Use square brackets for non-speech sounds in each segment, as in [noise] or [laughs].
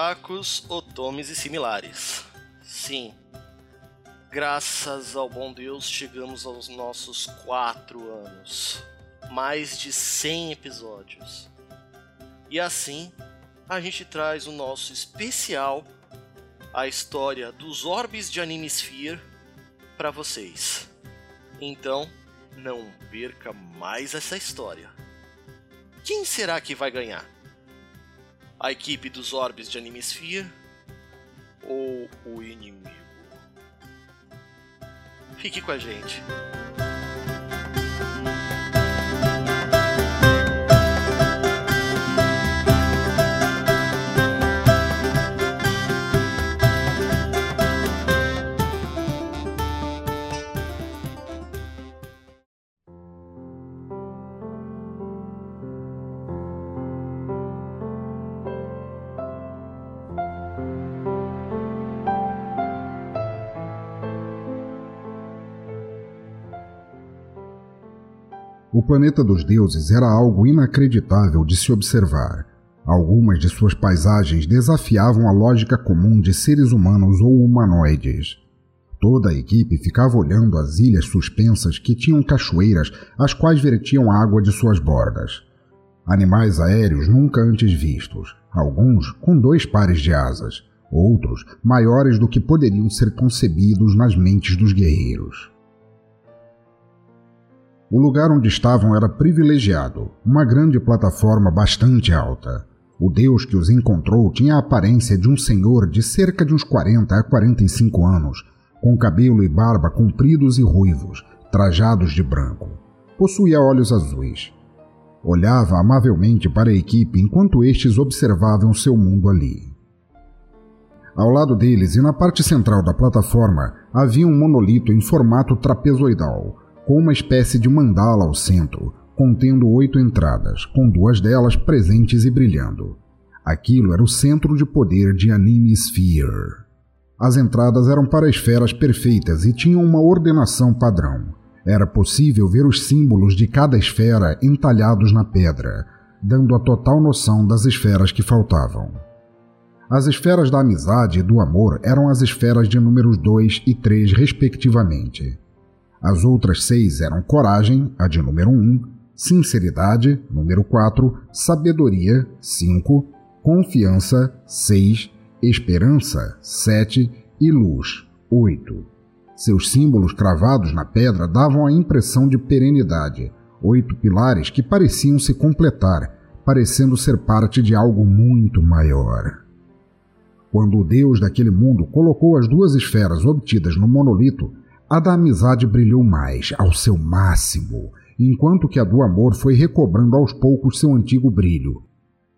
otakus, otomes e similares. Sim, graças ao bom Deus chegamos aos nossos quatro anos. Mais de 100 episódios. E assim, a gente traz o nosso especial, a história dos orbes de Animesphere, para vocês. Então, não perca mais essa história. Quem será que vai ganhar? A equipe dos orbes de Animesphere ou o inimigo? Fique com a gente. O planeta dos deuses era algo inacreditável de se observar. Algumas de suas paisagens desafiavam a lógica comum de seres humanos ou humanoides. Toda a equipe ficava olhando as ilhas suspensas que tinham cachoeiras, as quais vertiam água de suas bordas. Animais aéreos nunca antes vistos, alguns com dois pares de asas, outros maiores do que poderiam ser concebidos nas mentes dos guerreiros. O lugar onde estavam era privilegiado, uma grande plataforma bastante alta. O deus que os encontrou tinha a aparência de um senhor de cerca de uns 40 a 45 anos, com cabelo e barba compridos e ruivos, trajados de branco. Possuía olhos azuis. Olhava amavelmente para a equipe enquanto estes observavam seu mundo ali. Ao lado deles e na parte central da plataforma havia um monolito em formato trapezoidal, com uma espécie de mandala ao centro, contendo oito entradas, com duas delas presentes e brilhando. Aquilo era o centro de poder de Anime Sphere. As entradas eram para esferas perfeitas e tinham uma ordenação padrão. Era possível ver os símbolos de cada esfera entalhados na pedra, dando a total noção das esferas que faltavam. As esferas da amizade e do amor eram as esferas de números 2 e 3, respectivamente. As outras seis eram coragem, a de número 1, um, sinceridade, número 4, sabedoria, 5, confiança, 6, esperança, 7 e luz, 8. Seus símbolos cravados na pedra davam a impressão de perenidade, oito pilares que pareciam se completar, parecendo ser parte de algo muito maior. Quando o deus daquele mundo colocou as duas esferas obtidas no monolito, a da amizade brilhou mais, ao seu máximo, enquanto que a do amor foi recobrando aos poucos seu antigo brilho,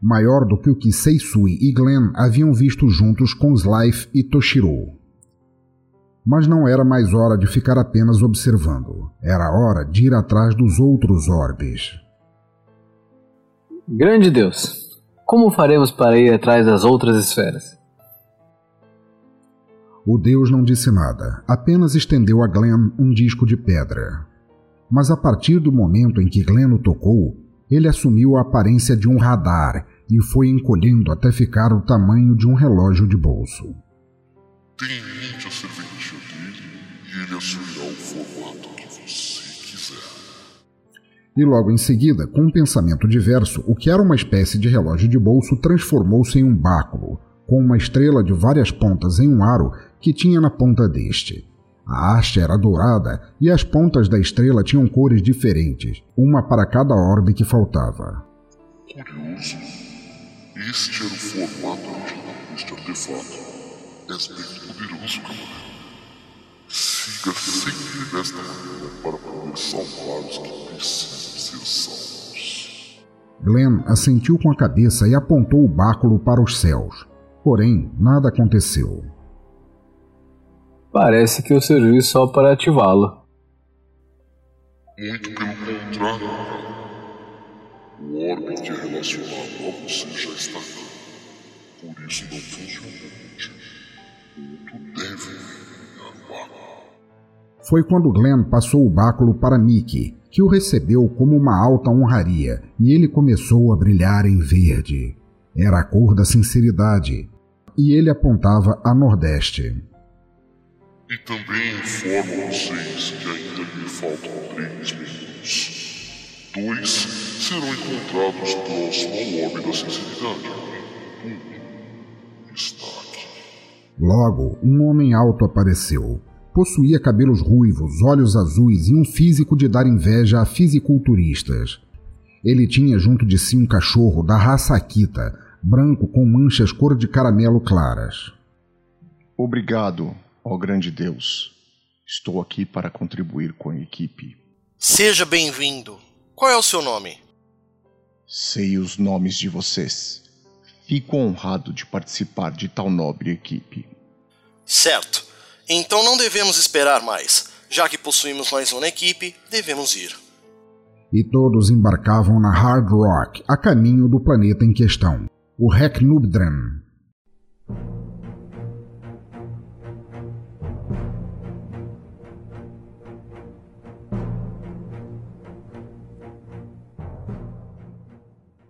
maior do que o que Seisui e Glenn haviam visto juntos com Slife e Toshiro. Mas não era mais hora de ficar apenas observando. Era hora de ir atrás dos outros orbes. Grande Deus! Como faremos para ir atrás das outras esferas? O deus não disse nada, apenas estendeu a Glenn um disco de pedra. Mas a partir do momento em que Glenn o tocou, ele assumiu a aparência de um radar e foi encolhendo até ficar o tamanho de um relógio de bolso. Tenha em mente a serventia dele e ele assumirá o formato que você quiser. E logo em seguida, com um pensamento diverso, o que era uma espécie de relógio de bolso transformou-se em um báculo, com uma estrela de várias pontas em um aro que tinha na ponta deste. A haste era dourada e as pontas da estrela tinham cores diferentes, uma para cada orbe que faltava. Curioso. Este era o formato original deste artefato. És bem poderoso, camarada. Siga sempre desta maneira para poder salvar os que precisam ser salvos. Glenn assentiu com a cabeça e apontou o báculo para os céus. Porém, nada aconteceu. Parece que eu servi só para ativá-lo. Muito pelo contrário, o relacionado a você já está aqui. Por isso não funciona deve Foi quando Glenn passou o báculo para Mickey, que o recebeu como uma alta honraria, e ele começou a brilhar em verde. Era a cor da sinceridade. E ele apontava a nordeste. E também informo a vocês que ainda lhe faltam três membros. Dois serão encontrados próximo ao orbe da sinceridade. Um está aqui. Logo, um homem alto apareceu. Possuía cabelos ruivos, olhos azuis e um físico de dar inveja a fisiculturistas. Ele tinha junto de si um cachorro da raça Akita, branco com manchas cor de caramelo claras. Obrigado, ó grande Deus. Estou aqui para contribuir com a equipe. Seja bem-vindo. Qual é o seu nome? Sei os nomes de vocês. Fico honrado de participar de tal nobre equipe. Certo. Então não devemos esperar mais. Já que possuímos mais uma equipe, devemos ir. E todos embarcavam na Hard Rock, a caminho do planeta em questão, o Reknubdran.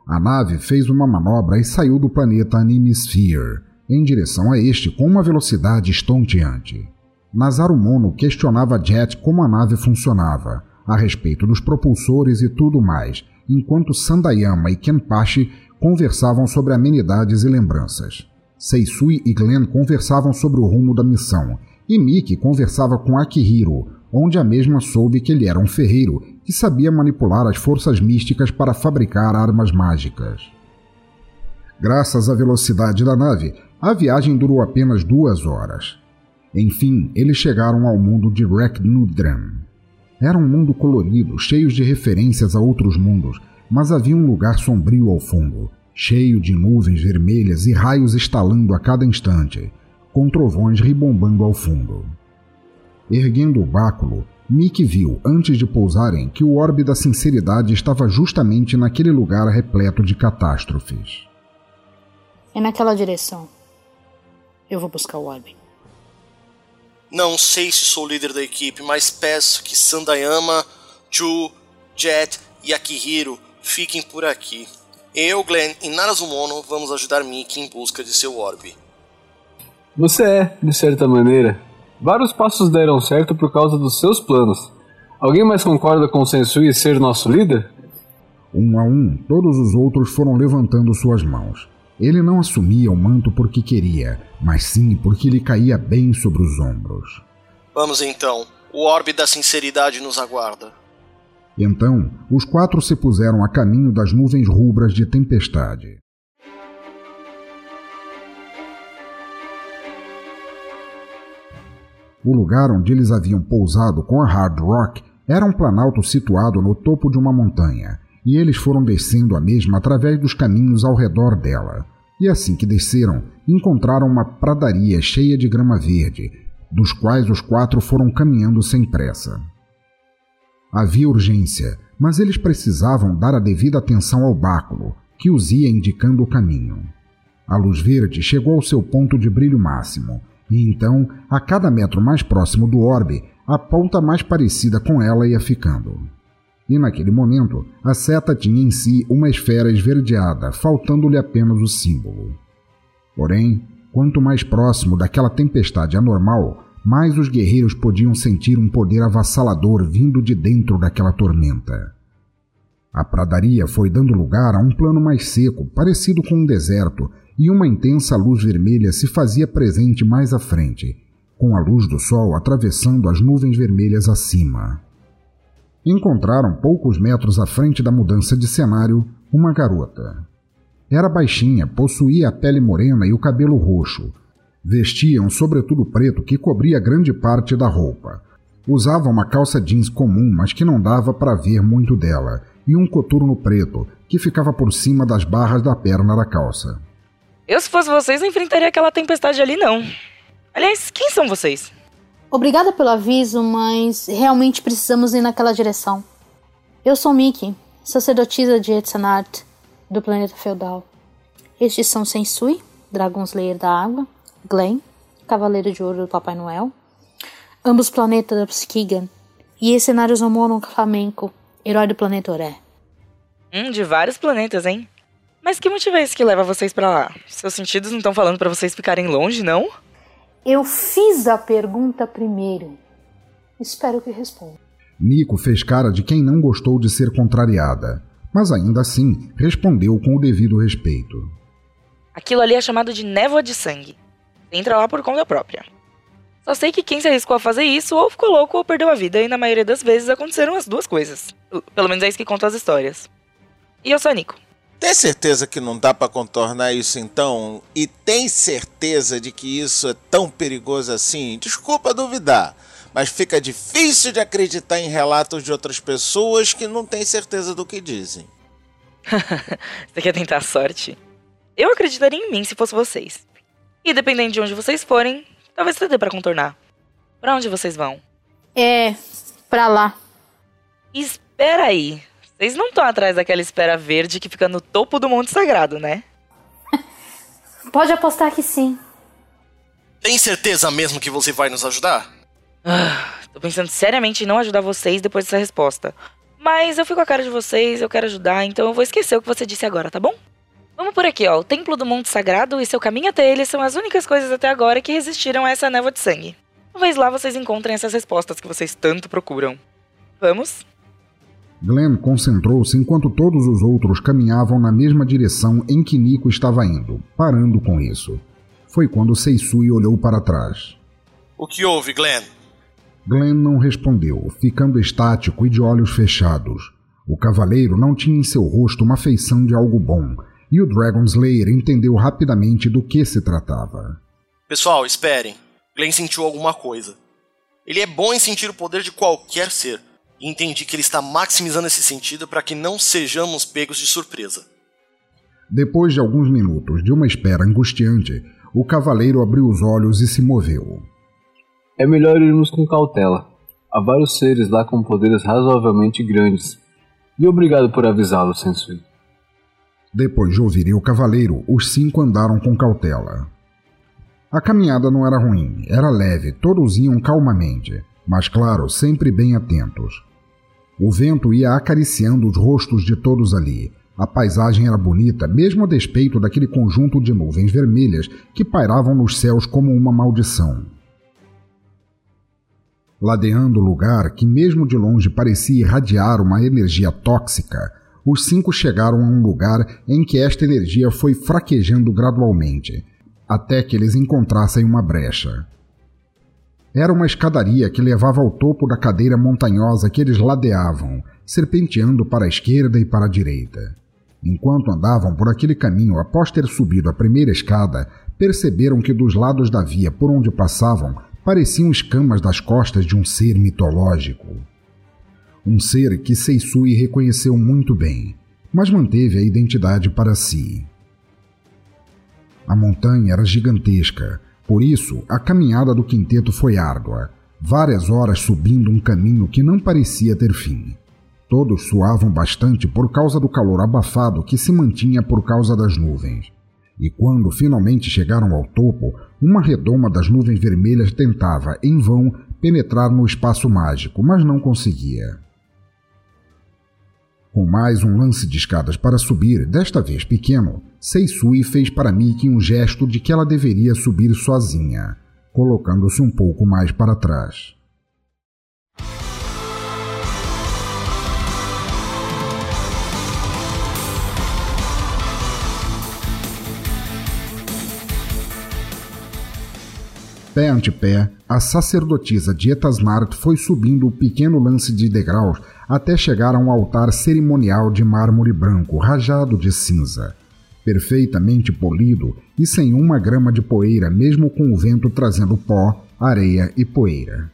A nave fez uma manobra e saiu do planeta Animesphere, em direção a este com uma velocidade estonteante. Nazarumono questionava Jet como a nave funcionava, a respeito dos propulsores e tudo mais, enquanto Sandayama e Kenpachi conversavam sobre amenidades e lembranças. Seisui e Glenn conversavam sobre o rumo da missão, e Miki conversava com Akihiro, onde a mesma soube que ele era um ferreiro que sabia manipular as forças místicas para fabricar armas mágicas. Graças à velocidade da nave, a viagem durou apenas duas horas. Enfim, eles chegaram ao mundo de Reknudran. Era um mundo colorido, cheio de referências a outros mundos, mas havia um lugar sombrio ao fundo, cheio de nuvens vermelhas e raios estalando a cada instante, com trovões ribombando ao fundo. Erguendo o báculo, Mick viu, antes de pousarem, que o orbe da sinceridade estava justamente naquele lugar repleto de catástrofes. É naquela direção. Eu vou buscar o orbe. Não sei se sou líder da equipe, mas peço que Sandayama, Chu, Jet e Akihiro fiquem por aqui. Eu, Glenn e Narazumono vamos ajudar Mickey em busca de seu orbe. Você é, de certa maneira. Vários passos deram certo por causa dos seus planos. Alguém mais concorda com o Sensui ser nosso líder? Um a um, todos os outros foram levantando suas mãos. Ele não assumia o manto porque queria, mas sim porque lhe caía bem sobre os ombros. Vamos então. O orbe da sinceridade nos aguarda. Então, os quatro se puseram a caminho das nuvens rubras de tempestade. O lugar onde eles haviam pousado com a Hard Rock era um planalto situado no topo de uma montanha, e eles foram descendo a mesma através dos caminhos ao redor dela. E assim que desceram, encontraram uma pradaria cheia de grama verde, dos quais os quatro foram caminhando sem pressa. Havia urgência, mas eles precisavam dar a devida atenção ao báculo, que os ia indicando o caminho. A luz verde chegou ao seu ponto de brilho máximo, e então, a cada metro mais próximo do orbe, a ponta mais parecida com ela ia ficando. E naquele momento, a seta tinha em si uma esfera esverdeada, faltando-lhe apenas o símbolo. Porém, quanto mais próximo daquela tempestade anormal, mais os guerreiros podiam sentir um poder avassalador vindo de dentro daquela tormenta. A pradaria foi dando lugar a um plano mais seco, parecido com um deserto, e uma intensa luz vermelha se fazia presente mais à frente, com a luz do sol atravessando as nuvens vermelhas acima. Encontraram poucos metros à frente da mudança de cenário uma garota. Era baixinha, possuía a pele morena e o cabelo roxo. Vestia um sobretudo preto que cobria grande parte da roupa. Usava uma calça jeans comum, mas que não dava para ver muito dela, e um coturno preto que ficava por cima das barras da perna da calça. Eu, se fosse vocês, não enfrentaria aquela tempestade ali, não. Aliás, quem são vocês? Obrigada pelo aviso, mas realmente precisamos ir naquela direção. Eu sou Miki, sacerdotisa de Etsanart, do planeta feudal. Estes são Sensui, Dragon Slayer da Água, Glenn, Cavaleiro de Ouro do Papai Noel, ambos planetas da Psikigan, e esse Naruzomono Flamenco, herói do planeta Oré. Hum, de vários planetas, hein? Mas que motivo é esse que leva vocês para lá? Seus sentidos não estão falando para vocês ficarem longe, não? Eu fiz a pergunta primeiro. Espero que responda. Nico fez cara de quem não gostou de ser contrariada, mas ainda assim respondeu com o devido respeito. Aquilo ali é chamado de névoa de sangue. Entra lá por conta própria. Só sei que quem se arriscou a fazer isso ou ficou louco ou perdeu a vida, e na maioria das vezes aconteceram as duas coisas. Pelo menos é isso que contam as histórias. E eu sou a Nico. Tem certeza que não dá para contornar isso então? E tem certeza de que isso é tão perigoso assim? Desculpa duvidar, mas fica difícil de acreditar em relatos de outras pessoas que não têm certeza do que dizem. [laughs] Você quer tentar a sorte? Eu acreditaria em mim se fosse vocês. E dependendo de onde vocês forem, talvez dê para contornar. Para onde vocês vão? É, pra lá. Espera aí. Vocês não estão atrás daquela espera verde que fica no topo do Monte Sagrado, né? [laughs] Pode apostar que sim. Tem certeza mesmo que você vai nos ajudar? Ah, tô pensando seriamente em não ajudar vocês depois dessa resposta. Mas eu fico com a cara de vocês, eu quero ajudar, então eu vou esquecer o que você disse agora, tá bom? Vamos por aqui, ó. O Templo do Monte Sagrado e seu caminho até ele são as únicas coisas até agora que resistiram a essa névoa de sangue. Talvez lá vocês encontrem essas respostas que vocês tanto procuram. Vamos? Glenn concentrou-se enquanto todos os outros caminhavam na mesma direção em que Nico estava indo, parando com isso. Foi quando Seisui olhou para trás. O que houve, Glenn? Glenn não respondeu, ficando estático e de olhos fechados. O cavaleiro não tinha em seu rosto uma feição de algo bom, e o Dragon Slayer entendeu rapidamente do que se tratava. Pessoal, esperem. Glenn sentiu alguma coisa. Ele é bom em sentir o poder de qualquer ser e entendi que ele está maximizando esse sentido para que não sejamos pegos de surpresa. Depois de alguns minutos de uma espera angustiante, o cavaleiro abriu os olhos e se moveu. É melhor irmos com cautela. Há vários seres lá com poderes razoavelmente grandes. E obrigado por avisá-lo, Sensui. Depois de ouvirem o cavaleiro, os cinco andaram com cautela. A caminhada não era ruim, era leve, todos iam calmamente, mas claro, sempre bem atentos. O vento ia acariciando os rostos de todos ali. A paisagem era bonita, mesmo a despeito daquele conjunto de nuvens vermelhas que pairavam nos céus como uma maldição. Ladeando o lugar que, mesmo de longe, parecia irradiar uma energia tóxica, os cinco chegaram a um lugar em que esta energia foi fraquejando gradualmente, até que eles encontrassem uma brecha. Era uma escadaria que levava ao topo da cadeira montanhosa que eles ladeavam, serpenteando para a esquerda e para a direita. Enquanto andavam por aquele caminho após ter subido a primeira escada, perceberam que dos lados da via por onde passavam pareciam escamas das costas de um ser mitológico. Um ser que Seisui reconheceu muito bem, mas manteve a identidade para si. A montanha era gigantesca, por isso, a caminhada do quinteto foi árdua, várias horas subindo um caminho que não parecia ter fim. Todos suavam bastante por causa do calor abafado que se mantinha por causa das nuvens. E quando finalmente chegaram ao topo, uma redoma das nuvens vermelhas tentava, em vão, penetrar no espaço mágico, mas não conseguia. Com mais um lance de escadas para subir, desta vez pequeno, Seisui fez para Miki um gesto de que ela deveria subir sozinha, colocando-se um pouco mais para trás. Pé ante pé, a sacerdotisa Dietasmart foi subindo o pequeno lance de degraus até chegar a um altar cerimonial de mármore branco rajado de cinza, perfeitamente polido e sem uma grama de poeira, mesmo com o vento trazendo pó, areia e poeira.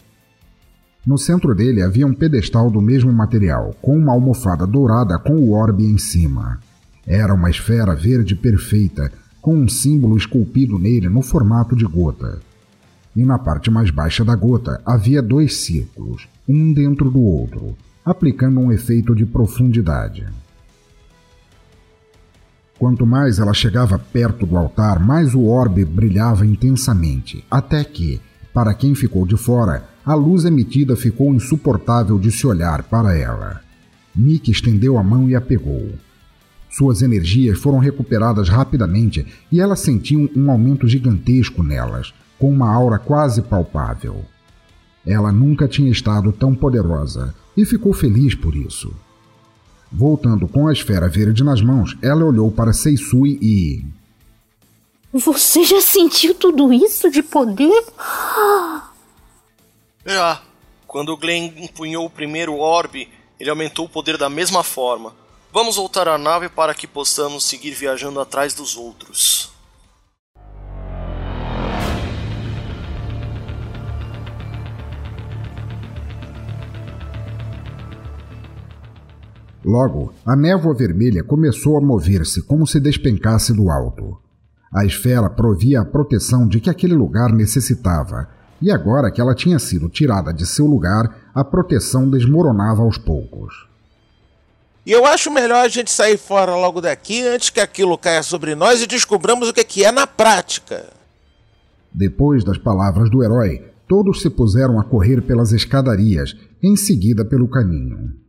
No centro dele havia um pedestal do mesmo material, com uma almofada dourada com o orbe em cima. Era uma esfera verde perfeita, com um símbolo esculpido nele no formato de gota e na parte mais baixa da gota havia dois círculos, um dentro do outro, aplicando um efeito de profundidade. Quanto mais ela chegava perto do altar, mais o orbe brilhava intensamente, até que, para quem ficou de fora, a luz emitida ficou insuportável de se olhar para ela. Mick estendeu a mão e a pegou. Suas energias foram recuperadas rapidamente e ela sentiu um aumento gigantesco nelas, com uma aura quase palpável. Ela nunca tinha estado tão poderosa e ficou feliz por isso. Voltando com a esfera verde nas mãos, ela olhou para Seisui e. Você já sentiu tudo isso de poder? Já. Quando o Glenn empunhou o primeiro orbe, ele aumentou o poder da mesma forma. Vamos voltar à nave para que possamos seguir viajando atrás dos outros. Logo, a névoa vermelha começou a mover-se como se despencasse do alto. A esfera provia a proteção de que aquele lugar necessitava, e agora que ela tinha sido tirada de seu lugar, a proteção desmoronava aos poucos. E eu acho melhor a gente sair fora logo daqui antes que aquilo caia sobre nós e descobramos o que é na prática. Depois das palavras do herói, todos se puseram a correr pelas escadarias, em seguida pelo caminho.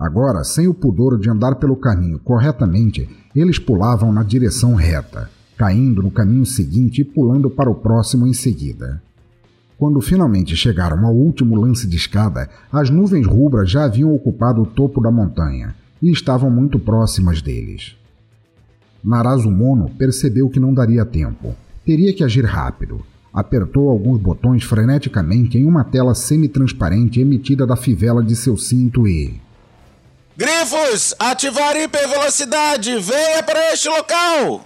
Agora, sem o pudor de andar pelo caminho corretamente, eles pulavam na direção reta, caindo no caminho seguinte e pulando para o próximo em seguida. Quando finalmente chegaram ao último lance de escada, as nuvens rubras já haviam ocupado o topo da montanha e estavam muito próximas deles. Narazumono percebeu que não daria tempo. Teria que agir rápido. Apertou alguns botões freneticamente em uma tela semi-transparente emitida da fivela de seu cinto e. Grifos, ativar hipervelocidade! Venha para este local!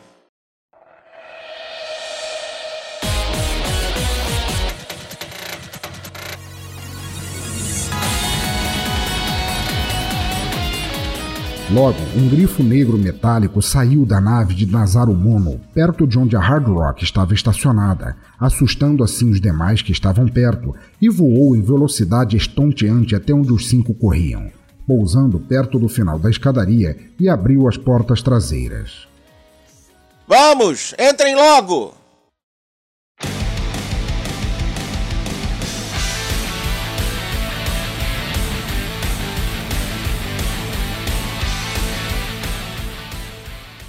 Logo, um grifo negro metálico saiu da nave de Nazarumono, perto de onde a Hard Rock estava estacionada, assustando assim os demais que estavam perto, e voou em velocidade estonteante até onde os cinco corriam pousando perto do final da escadaria e abriu as portas traseiras. Vamos, entrem logo!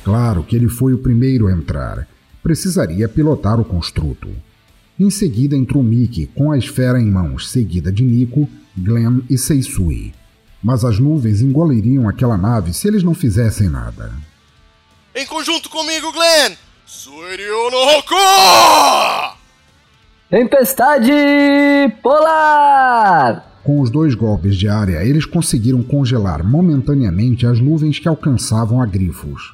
Claro que ele foi o primeiro a entrar. Precisaria pilotar o construto. Em seguida entrou Mickey com a esfera em mãos, seguida de Nico, Glenn e Seisui mas as nuvens engoliriam aquela nave se eles não fizessem nada. Em conjunto comigo, Glenn! Suiryu no Hoku! Tempestade Polar! Com os dois golpes de área, eles conseguiram congelar momentaneamente as nuvens que alcançavam a Grifos.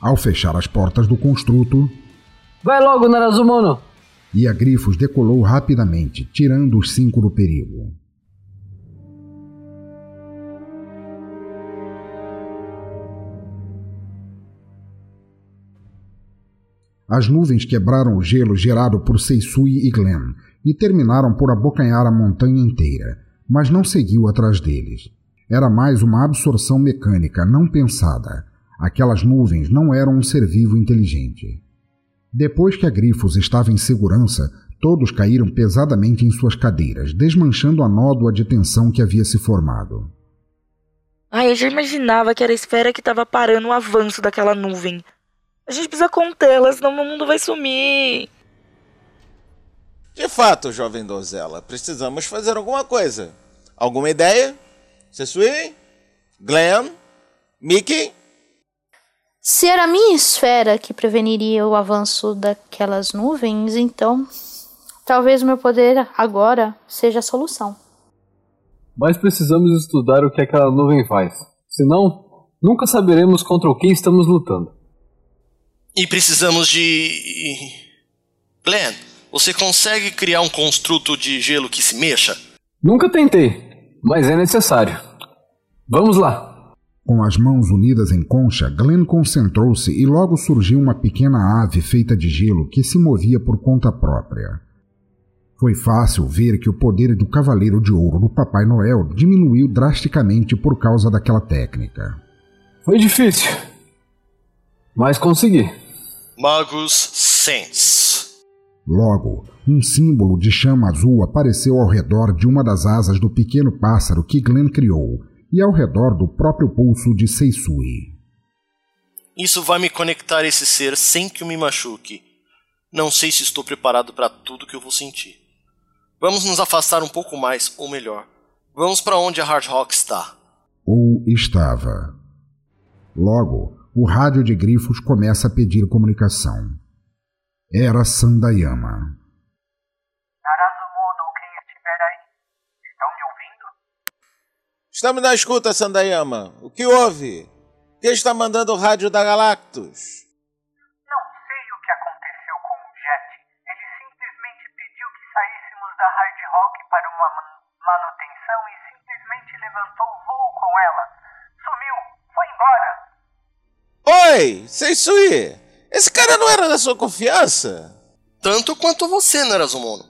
Ao fechar as portas do construto. Vai logo, Narazumono! E a Grifos decolou rapidamente, tirando os cinco do perigo. As nuvens quebraram o gelo gerado por Seisui e Glenn e terminaram por abocanhar a montanha inteira, mas não seguiu atrás deles. Era mais uma absorção mecânica não pensada. Aquelas nuvens não eram um ser vivo inteligente. Depois que a Grifos estava em segurança, todos caíram pesadamente em suas cadeiras, desmanchando a nódoa de tensão que havia se formado. Ai, eu já imaginava que era a esfera que estava parando o avanço daquela nuvem. A gente precisa contê-la, senão o mundo vai sumir. De fato, jovem donzela, precisamos fazer alguma coisa. Alguma ideia? Sesui? Glenn? Mickey? Se era a minha esfera que preveniria o avanço daquelas nuvens, então talvez o meu poder agora seja a solução. Mas precisamos estudar o que aquela nuvem faz. Senão, nunca saberemos contra o que estamos lutando. E precisamos de. Glenn, você consegue criar um construto de gelo que se mexa? Nunca tentei, mas é necessário. Vamos lá. Com as mãos unidas em concha, Glenn concentrou-se e logo surgiu uma pequena ave feita de gelo que se movia por conta própria. Foi fácil ver que o poder do Cavaleiro de Ouro do Papai Noel diminuiu drasticamente por causa daquela técnica. Foi difícil, mas consegui. Magus Sense. Logo, um símbolo de chama azul apareceu ao redor de uma das asas do pequeno pássaro que Glenn criou, e ao redor do próprio pulso de Seisui. Isso vai me conectar a esse ser sem que eu me machuque. Não sei se estou preparado para tudo que eu vou sentir. Vamos nos afastar um pouco mais, ou melhor, vamos para onde a Hard Rock está. Ou estava. Logo, o rádio de grifos começa a pedir comunicação. Era Sandayama. Narazumono, quem estiver aí, estão me ouvindo? Estamos na escuta, Sandayama. O que houve? Quem está mandando o rádio da Galactus? Não sei o que aconteceu com o Jet. Ele simplesmente pediu que saíssemos da Hard Rock para uma man- manutenção e simplesmente levantou o voo com ela. Sumiu, foi embora. Oi, Seisui! Esse cara não era da sua confiança? Tanto quanto você, Narazumono.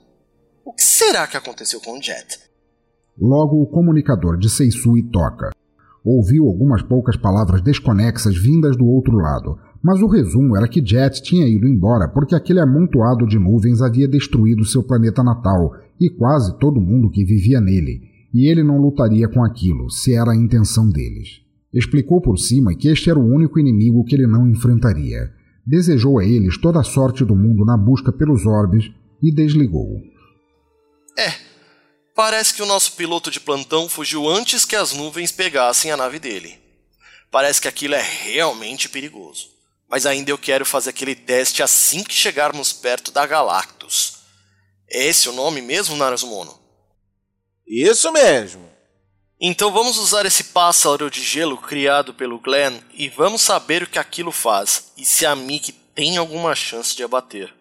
O que será que aconteceu com o Jet? Logo, o comunicador de Seisui toca. Ouviu algumas poucas palavras desconexas vindas do outro lado, mas o resumo era que Jet tinha ido embora porque aquele amontoado de nuvens havia destruído seu planeta natal e quase todo mundo que vivia nele, e ele não lutaria com aquilo, se era a intenção deles. Explicou por cima que este era o único inimigo que ele não enfrentaria. Desejou a eles toda a sorte do mundo na busca pelos orbes e desligou. É, parece que o nosso piloto de plantão fugiu antes que as nuvens pegassem a nave dele. Parece que aquilo é realmente perigoso. Mas ainda eu quero fazer aquele teste assim que chegarmos perto da Galactus. É esse o nome mesmo, Narazumono? Isso mesmo. Então vamos usar esse pássaro de gelo criado pelo Glenn e vamos saber o que aquilo faz e se a Mickey tem alguma chance de abater.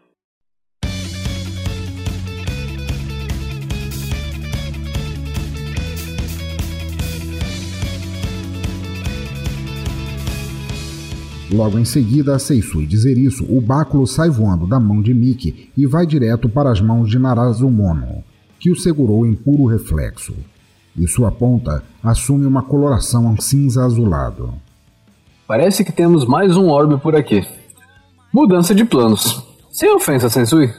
Logo em seguida, a Seisui dizer isso, o báculo sai voando da mão de Mickey e vai direto para as mãos de Narazumono, que o segurou em puro reflexo. E sua ponta assume uma coloração cinza azulado. Parece que temos mais um orbe por aqui. Mudança de planos. Sem ofensa, Sensui.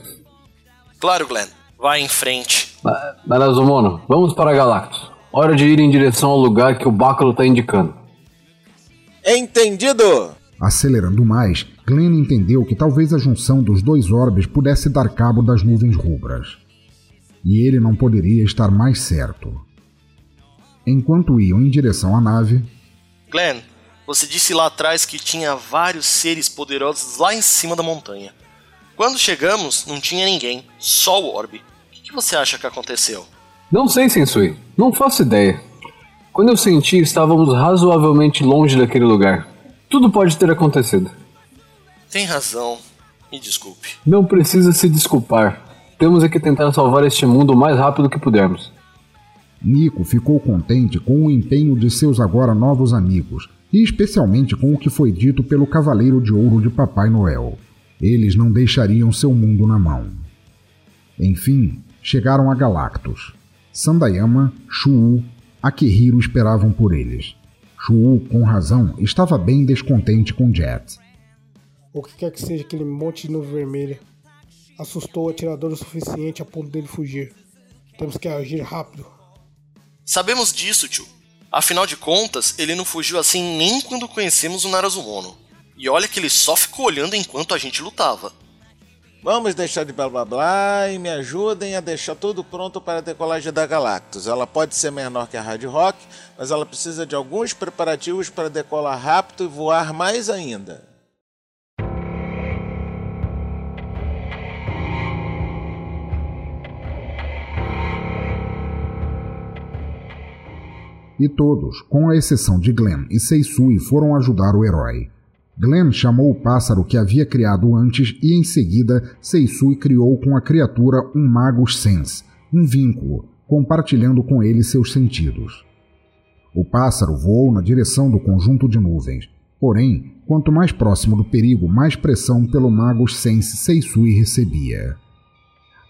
Claro, Glenn. Vai em frente. Na- Narazumono, vamos para Galactus. Hora de ir em direção ao lugar que o báculo está indicando. Entendido? Acelerando mais, Glenn entendeu que talvez a junção dos dois orbes pudesse dar cabo das nuvens rubras. E ele não poderia estar mais certo. Enquanto iam em direção à nave, Glenn, você disse lá atrás que tinha vários seres poderosos lá em cima da montanha. Quando chegamos, não tinha ninguém, só o orbe. O que, que você acha que aconteceu? Não sei, Sensui. Não faço ideia. Quando eu senti, estávamos razoavelmente longe daquele lugar. Tudo pode ter acontecido. Tem razão. Me desculpe. Não precisa se desculpar. Temos é que tentar salvar este mundo o mais rápido que pudermos. Nico ficou contente com o empenho de seus agora novos amigos, e especialmente com o que foi dito pelo Cavaleiro de Ouro de Papai Noel. Eles não deixariam seu mundo na mão. Enfim, chegaram a Galactus. Sandayama, Shu, Akihiro esperavam por eles. Shu, com razão, estava bem descontente com Jet. O que quer que seja aquele monte de nuvem vermelha. Assustou o atirador o suficiente a ponto dele fugir. Temos que agir rápido. Sabemos disso, tio. Afinal de contas, ele não fugiu assim nem quando conhecemos o Narazumono. E olha que ele só ficou olhando enquanto a gente lutava. Vamos deixar de blá blá blá e me ajudem a deixar tudo pronto para a decolagem da Galactus. Ela pode ser menor que a Hard Rock, mas ela precisa de alguns preparativos para decolar rápido e voar mais ainda. E todos, com a exceção de Glenn e Seisui, foram ajudar o herói. Glenn chamou o pássaro que havia criado antes e em seguida Seisui criou com a criatura um Magus Sense, um vínculo, compartilhando com ele seus sentidos. O pássaro voou na direção do conjunto de nuvens, porém, quanto mais próximo do perigo, mais pressão pelo Magus Sense Seisui recebia.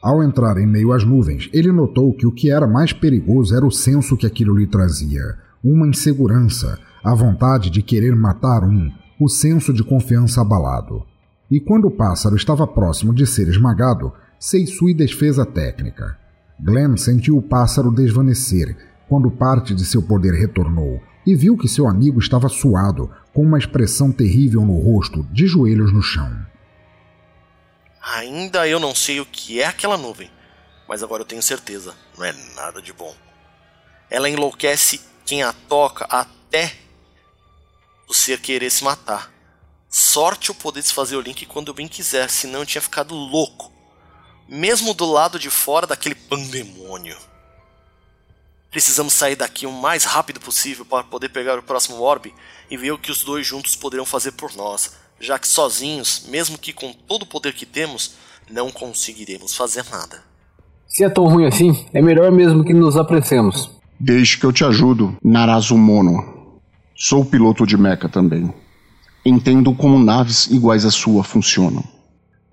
Ao entrar em meio às nuvens, ele notou que o que era mais perigoso era o senso que aquilo lhe trazia, uma insegurança, a vontade de querer matar um, o senso de confiança abalado. E quando o pássaro estava próximo de ser esmagado, Seisui desfez a técnica. Glenn sentiu o pássaro desvanecer, quando parte de seu poder retornou e viu que seu amigo estava suado, com uma expressão terrível no rosto, de joelhos no chão. Ainda eu não sei o que é aquela nuvem, mas agora eu tenho certeza, não é nada de bom. Ela enlouquece quem a toca até você querer se matar. Sorte eu poder desfazer o link quando eu bem quiser, senão eu tinha ficado louco. Mesmo do lado de fora daquele pandemônio. Precisamos sair daqui o mais rápido possível para poder pegar o próximo orbe e ver o que os dois juntos poderiam fazer por nós, já que sozinhos, mesmo que com todo o poder que temos, não conseguiremos fazer nada. Se é tão ruim assim, é melhor mesmo que nos apressemos. Deixe que eu te ajudo, Narazumono. Sou piloto de mecha também. Entendo como naves iguais à sua funcionam.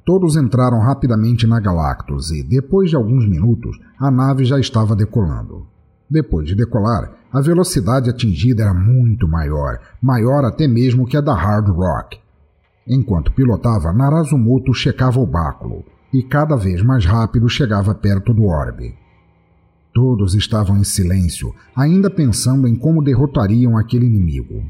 Todos entraram rapidamente na Galactus e, depois de alguns minutos, a nave já estava decolando. Depois de decolar, a velocidade atingida era muito maior, maior até mesmo que a da Hard Rock. Enquanto pilotava, Narazumoto checava o báculo e cada vez mais rápido chegava perto do orbe. Todos estavam em silêncio, ainda pensando em como derrotariam aquele inimigo.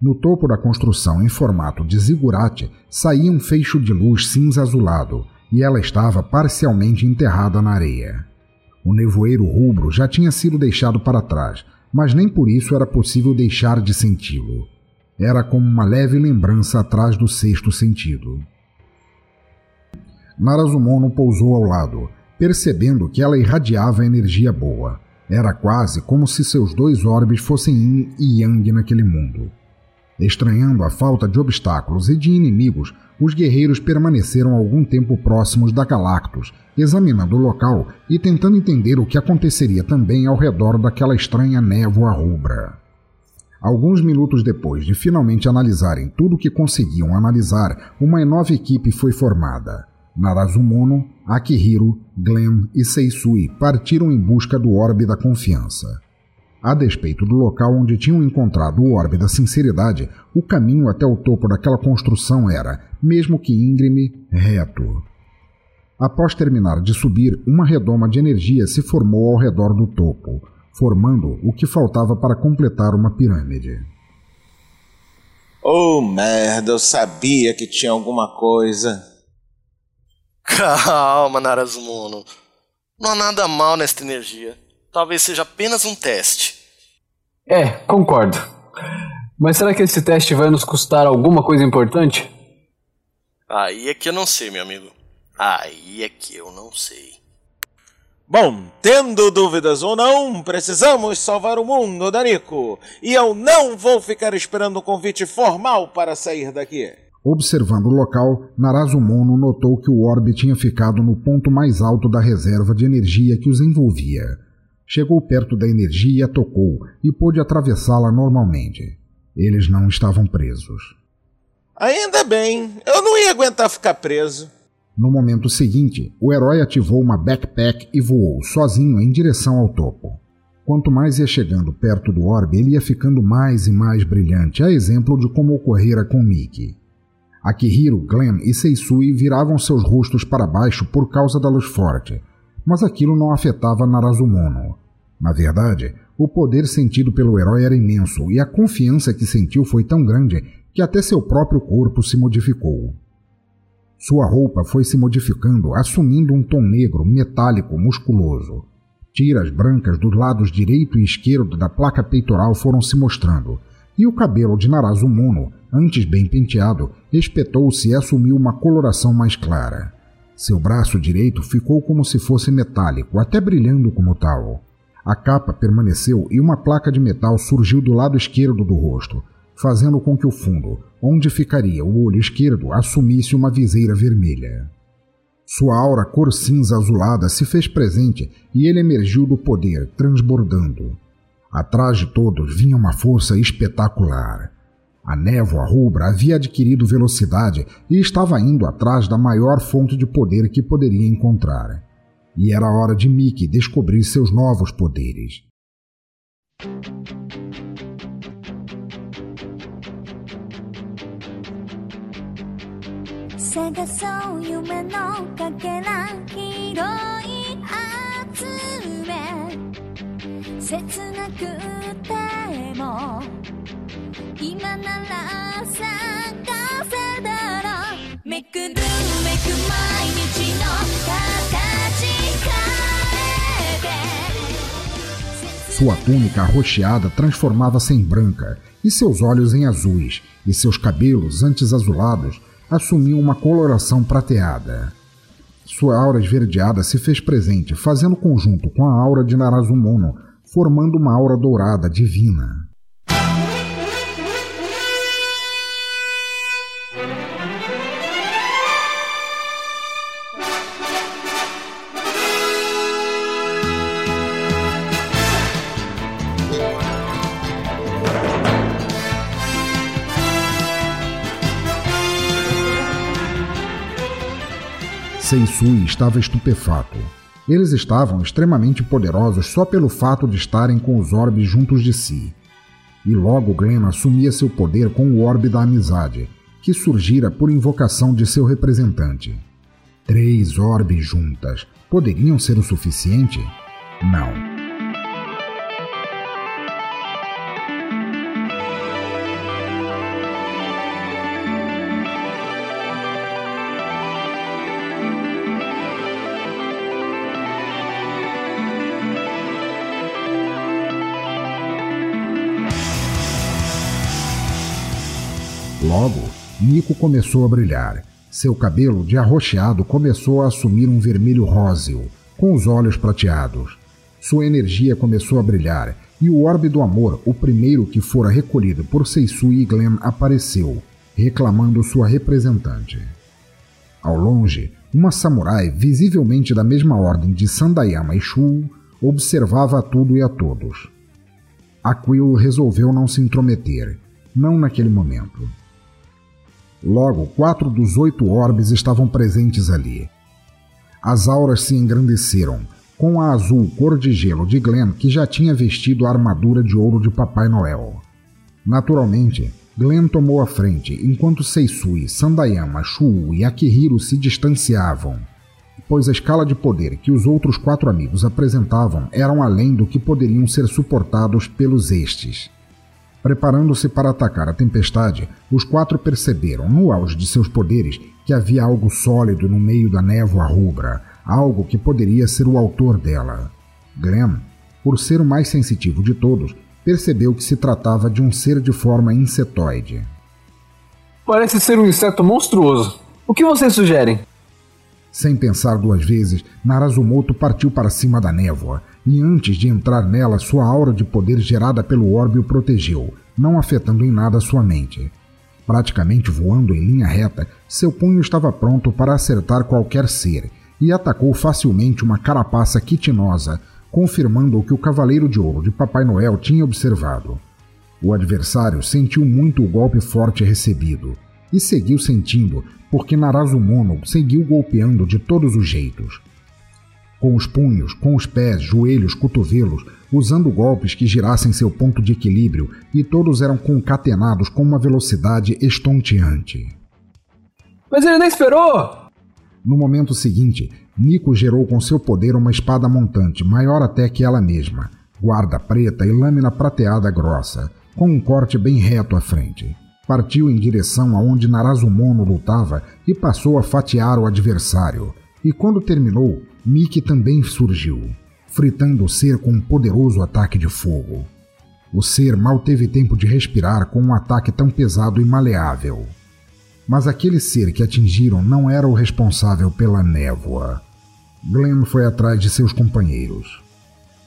No topo da construção, em formato de zigurate, saía um feixo de luz cinza azulado, e ela estava parcialmente enterrada na areia. O nevoeiro rubro já tinha sido deixado para trás, mas nem por isso era possível deixar de senti-lo. Era como uma leve lembrança atrás do sexto sentido. Narazumono pousou ao lado, percebendo que ela irradiava energia boa. Era quase como se seus dois orbes fossem yin e yang naquele mundo. Estranhando a falta de obstáculos e de inimigos, os guerreiros permaneceram algum tempo próximos da Galactus, examinando o local e tentando entender o que aconteceria também ao redor daquela estranha névoa rubra. Alguns minutos depois de finalmente analisarem tudo o que conseguiam analisar, uma nova equipe foi formada. Narazumono, Akihiro, Glenn e Seisui partiram em busca do Orbe da Confiança. A despeito do local onde tinham encontrado o Orbe da Sinceridade, o caminho até o topo daquela construção era, mesmo que íngreme, reto. Após terminar de subir, uma redoma de energia se formou ao redor do topo, formando o que faltava para completar uma pirâmide. Oh, merda, eu sabia que tinha alguma coisa. Calma, Narazumono. Não há nada mal nesta energia. Talvez seja apenas um teste. É, concordo. Mas será que esse teste vai nos custar alguma coisa importante? Aí é que eu não sei, meu amigo. Aí é que eu não sei. Bom, tendo dúvidas ou não, precisamos salvar o mundo, Danico. E eu não vou ficar esperando um convite formal para sair daqui. Observando o local, Narazumono notou que o orbe tinha ficado no ponto mais alto da reserva de energia que os envolvia. Chegou perto da energia e a tocou, e pôde atravessá-la normalmente. Eles não estavam presos. Ainda bem, eu não ia aguentar ficar preso. No momento seguinte, o herói ativou uma backpack e voou sozinho em direção ao topo. Quanto mais ia chegando perto do orbe, ele ia ficando mais e mais brilhante, a exemplo de como ocorrera com Mickey. Akihiro, Glenn e Seisui viravam seus rostos para baixo por causa da luz forte, mas aquilo não afetava Narazumono. Na verdade, o poder sentido pelo herói era imenso e a confiança que sentiu foi tão grande que até seu próprio corpo se modificou. Sua roupa foi se modificando, assumindo um tom negro, metálico, musculoso. Tiras brancas dos lados direito e esquerdo da placa peitoral foram se mostrando, e o cabelo de Narazumono, antes bem penteado, espetou-se e assumiu uma coloração mais clara. Seu braço direito ficou como se fosse metálico, até brilhando como tal. A capa permaneceu e uma placa de metal surgiu do lado esquerdo do rosto, fazendo com que o fundo, onde ficaria o olho esquerdo, assumisse uma viseira vermelha. Sua aura cor cinza azulada se fez presente e ele emergiu do poder, transbordando. Atrás de todos vinha uma força espetacular. A névoa rubra havia adquirido velocidade e estava indo atrás da maior fonte de poder que poderia encontrar. E era hora de Mickey descobrir seus novos poderes. 探そう夢のかけら広い集め 切なくても今なら探せたらめくるめく毎日の形変えて Sua túnica arroxeada transformava-se em branca, e seus olhos em azuis, e seus cabelos, antes azulados, assumiam uma coloração prateada. Sua aura esverdeada se fez presente, fazendo conjunto com a aura de Narazumono, formando uma aura dourada divina. Seisui estava estupefato. Eles estavam extremamente poderosos só pelo fato de estarem com os orbes juntos de si. E logo Glenn assumia seu poder com o orbe da amizade, que surgira por invocação de seu representante. Três orbes juntas poderiam ser o suficiente? Não. Logo, Nico começou a brilhar. Seu cabelo de arroxeado começou a assumir um vermelho róseo, com os olhos prateados. Sua energia começou a brilhar, e o orbe do amor, o primeiro que fora recolhido por Seisui e Glenn, apareceu, reclamando sua representante. Ao longe, uma samurai, visivelmente da mesma ordem de Sandayama e Shu, observava a tudo e a todos. Aquilo resolveu não se intrometer, não naquele momento. Logo, quatro dos oito orbes estavam presentes ali. As auras se engrandeceram, com a azul cor de gelo de Glenn que já tinha vestido a armadura de ouro de Papai Noel. Naturalmente, Glenn tomou a frente, enquanto Seisui, Sandayama, Shu e Akihiro se distanciavam, pois a escala de poder que os outros quatro amigos apresentavam eram além do que poderiam ser suportados pelos estes. Preparando-se para atacar a tempestade, os quatro perceberam, no auge de seus poderes, que havia algo sólido no meio da névoa rubra, algo que poderia ser o autor dela. Glenn, por ser o mais sensitivo de todos, percebeu que se tratava de um ser de forma insetoide. Parece ser um inseto monstruoso. O que vocês sugerem? Sem pensar duas vezes, Narazumoto partiu para cima da névoa, e antes de entrar nela, sua aura de poder gerada pelo orbe o protegeu, não afetando em nada sua mente. Praticamente voando em linha reta, seu punho estava pronto para acertar qualquer ser, e atacou facilmente uma carapaça quitinosa, confirmando o que o Cavaleiro de Ouro de Papai Noel tinha observado. O adversário sentiu muito o golpe forte recebido, e seguiu sentindo, porque Narazumono seguiu golpeando de todos os jeitos com os punhos, com os pés, joelhos, cotovelos, usando golpes que girassem seu ponto de equilíbrio, e todos eram concatenados com uma velocidade estonteante. Mas ele não esperou! No momento seguinte, Nico gerou com seu poder uma espada montante, maior até que ela mesma, guarda preta e lâmina prateada grossa, com um corte bem reto à frente. Partiu em direção aonde Narazumono lutava e passou a fatiar o adversário. E quando terminou, Mickey também surgiu, fritando o ser com um poderoso ataque de fogo. O ser mal teve tempo de respirar com um ataque tão pesado e maleável. Mas aquele ser que atingiram não era o responsável pela névoa. Glenn foi atrás de seus companheiros.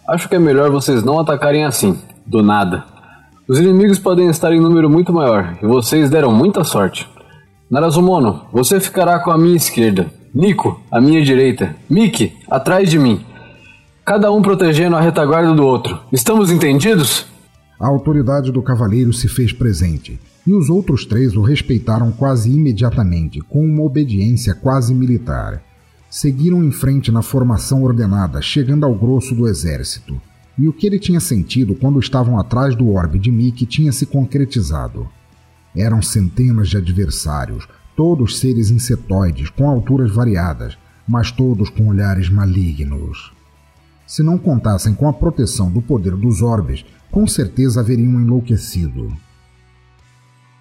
Acho que é melhor vocês não atacarem assim, do nada. Os inimigos podem estar em número muito maior e vocês deram muita sorte. Narazumono, você ficará com a minha esquerda Nico, à minha direita. Mickey, atrás de mim. Cada um protegendo a retaguarda do outro. Estamos entendidos? A autoridade do cavaleiro se fez presente, e os outros três o respeitaram quase imediatamente, com uma obediência quase militar. Seguiram em frente na formação ordenada, chegando ao grosso do exército. E o que ele tinha sentido quando estavam atrás do orbe de Mickey tinha se concretizado. Eram centenas de adversários, todos seres insetoides com alturas variadas, mas todos com olhares malignos. Se não contassem com a proteção do poder dos orbes, com certeza haveriam enlouquecido.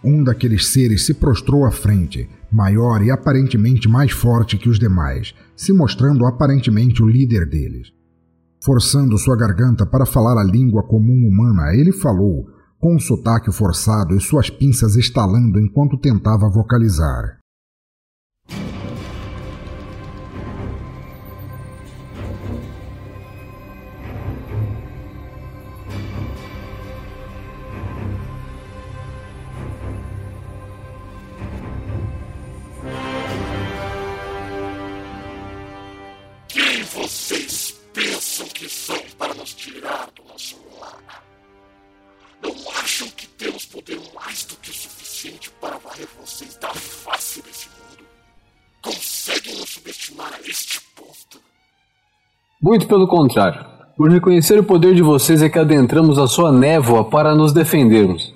Um daqueles seres se prostrou à frente, maior e aparentemente mais forte que os demais, se mostrando aparentemente o líder deles. Forçando sua garganta para falar a língua comum humana, ele falou, com um sotaque forçado e suas pinças estalando enquanto tentava vocalizar. Vocês da face desse mundo? Conseguem nos subestimar a este ponto? Muito pelo contrário. Por reconhecer o poder de vocês é que adentramos a sua névoa para nos defendermos.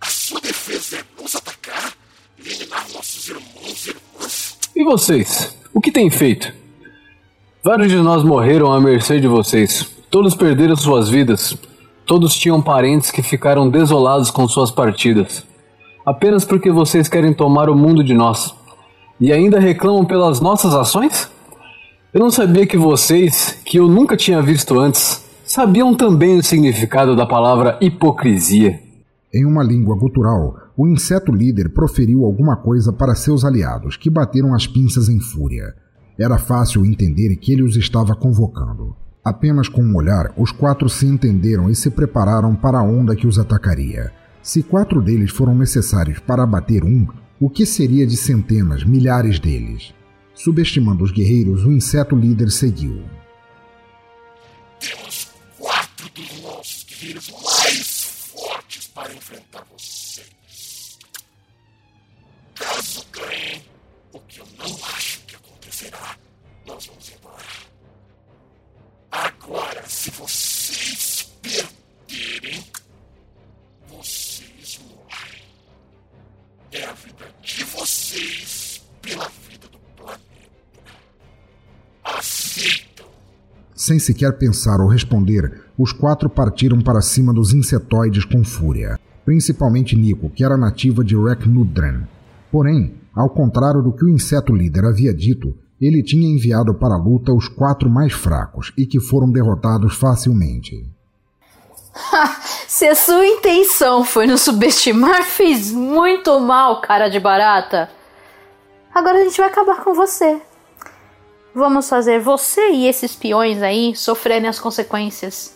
A sua defesa é nos atacar? Eliminar nossos irmãos e irmãs? E vocês? O que têm feito? Vários de nós morreram à mercê de vocês. Todos perderam suas vidas. Todos tinham parentes que ficaram desolados com suas partidas. Apenas porque vocês querem tomar o mundo de nós. E ainda reclamam pelas nossas ações? Eu não sabia que vocês, que eu nunca tinha visto antes, sabiam também o significado da palavra hipocrisia. Em uma língua gutural, o inseto líder proferiu alguma coisa para seus aliados, que bateram as pinças em fúria. Era fácil entender que ele os estava convocando. Apenas com um olhar, os quatro se entenderam e se prepararam para a onda que os atacaria. Se quatro deles foram necessários para abater um, o que seria de centenas, milhares deles? Subestimando os guerreiros, o inseto líder seguiu. Temos quatro dos nossos guerreiros mais fortes para enfrentar vocês. Caso ganhem, o que eu não acho que acontecerá, nós vamos embora. Agora, se vocês Sem sequer pensar ou responder, os quatro partiram para cima dos insetoides com fúria, principalmente Nico, que era nativa de Reknudren. Porém, ao contrário do que o inseto líder havia dito, ele tinha enviado para a luta os quatro mais fracos e que foram derrotados facilmente. Se a sua intenção foi nos subestimar, fez muito mal, cara de barata. Agora a gente vai acabar com você. Vamos fazer você e esses peões aí sofrerem as consequências.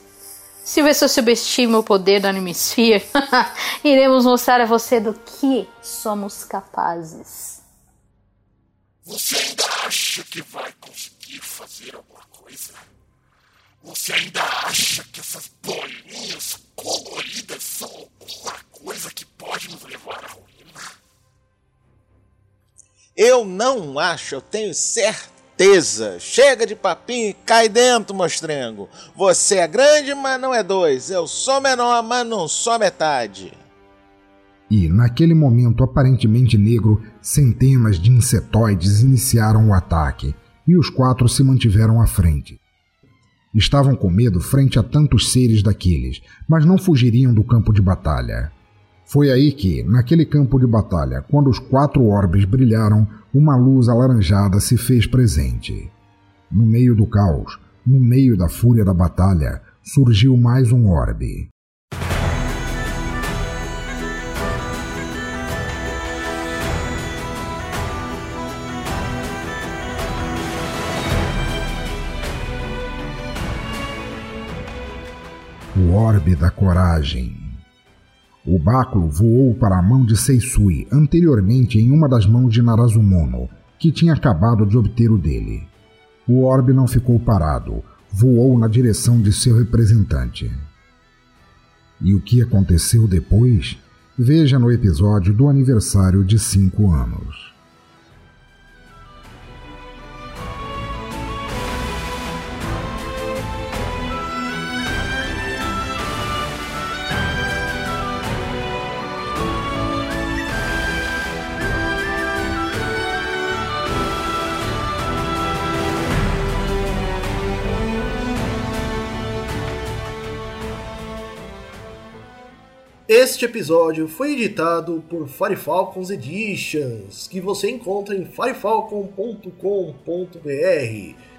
Se você subestima o poder da Animesphere, [laughs] iremos mostrar a você do que somos capazes. Você ainda acha que vai conseguir fazer alguma coisa? Você ainda acha que essas bolinhas coloridas são alguma coisa que pode nos levar à ruína? Eu não acho, eu tenho certeza. Chega de papinho e cai dentro, mostrengo. Você é grande, mas não é dois. Eu sou menor, mas não sou metade. E, naquele momento aparentemente negro, centenas de insetoides iniciaram o ataque, e os quatro se mantiveram à frente. Estavam com medo frente a tantos seres daqueles, mas não fugiriam do campo de batalha. Foi aí que, naquele campo de batalha, quando os quatro orbes brilharam, uma luz alaranjada se fez presente. No meio do caos, no meio da fúria da batalha, surgiu mais um orbe. O orbe da coragem. O báculo voou para a mão de Seisui, anteriormente em uma das mãos de Narazumono, que tinha acabado de obter o dele. O orbe não ficou parado, voou na direção de seu representante. E o que aconteceu depois? Veja no episódio do aniversário de 5 anos. Este episódio foi editado por Firefalcons Editions, que você encontra em firefalcon.com.br.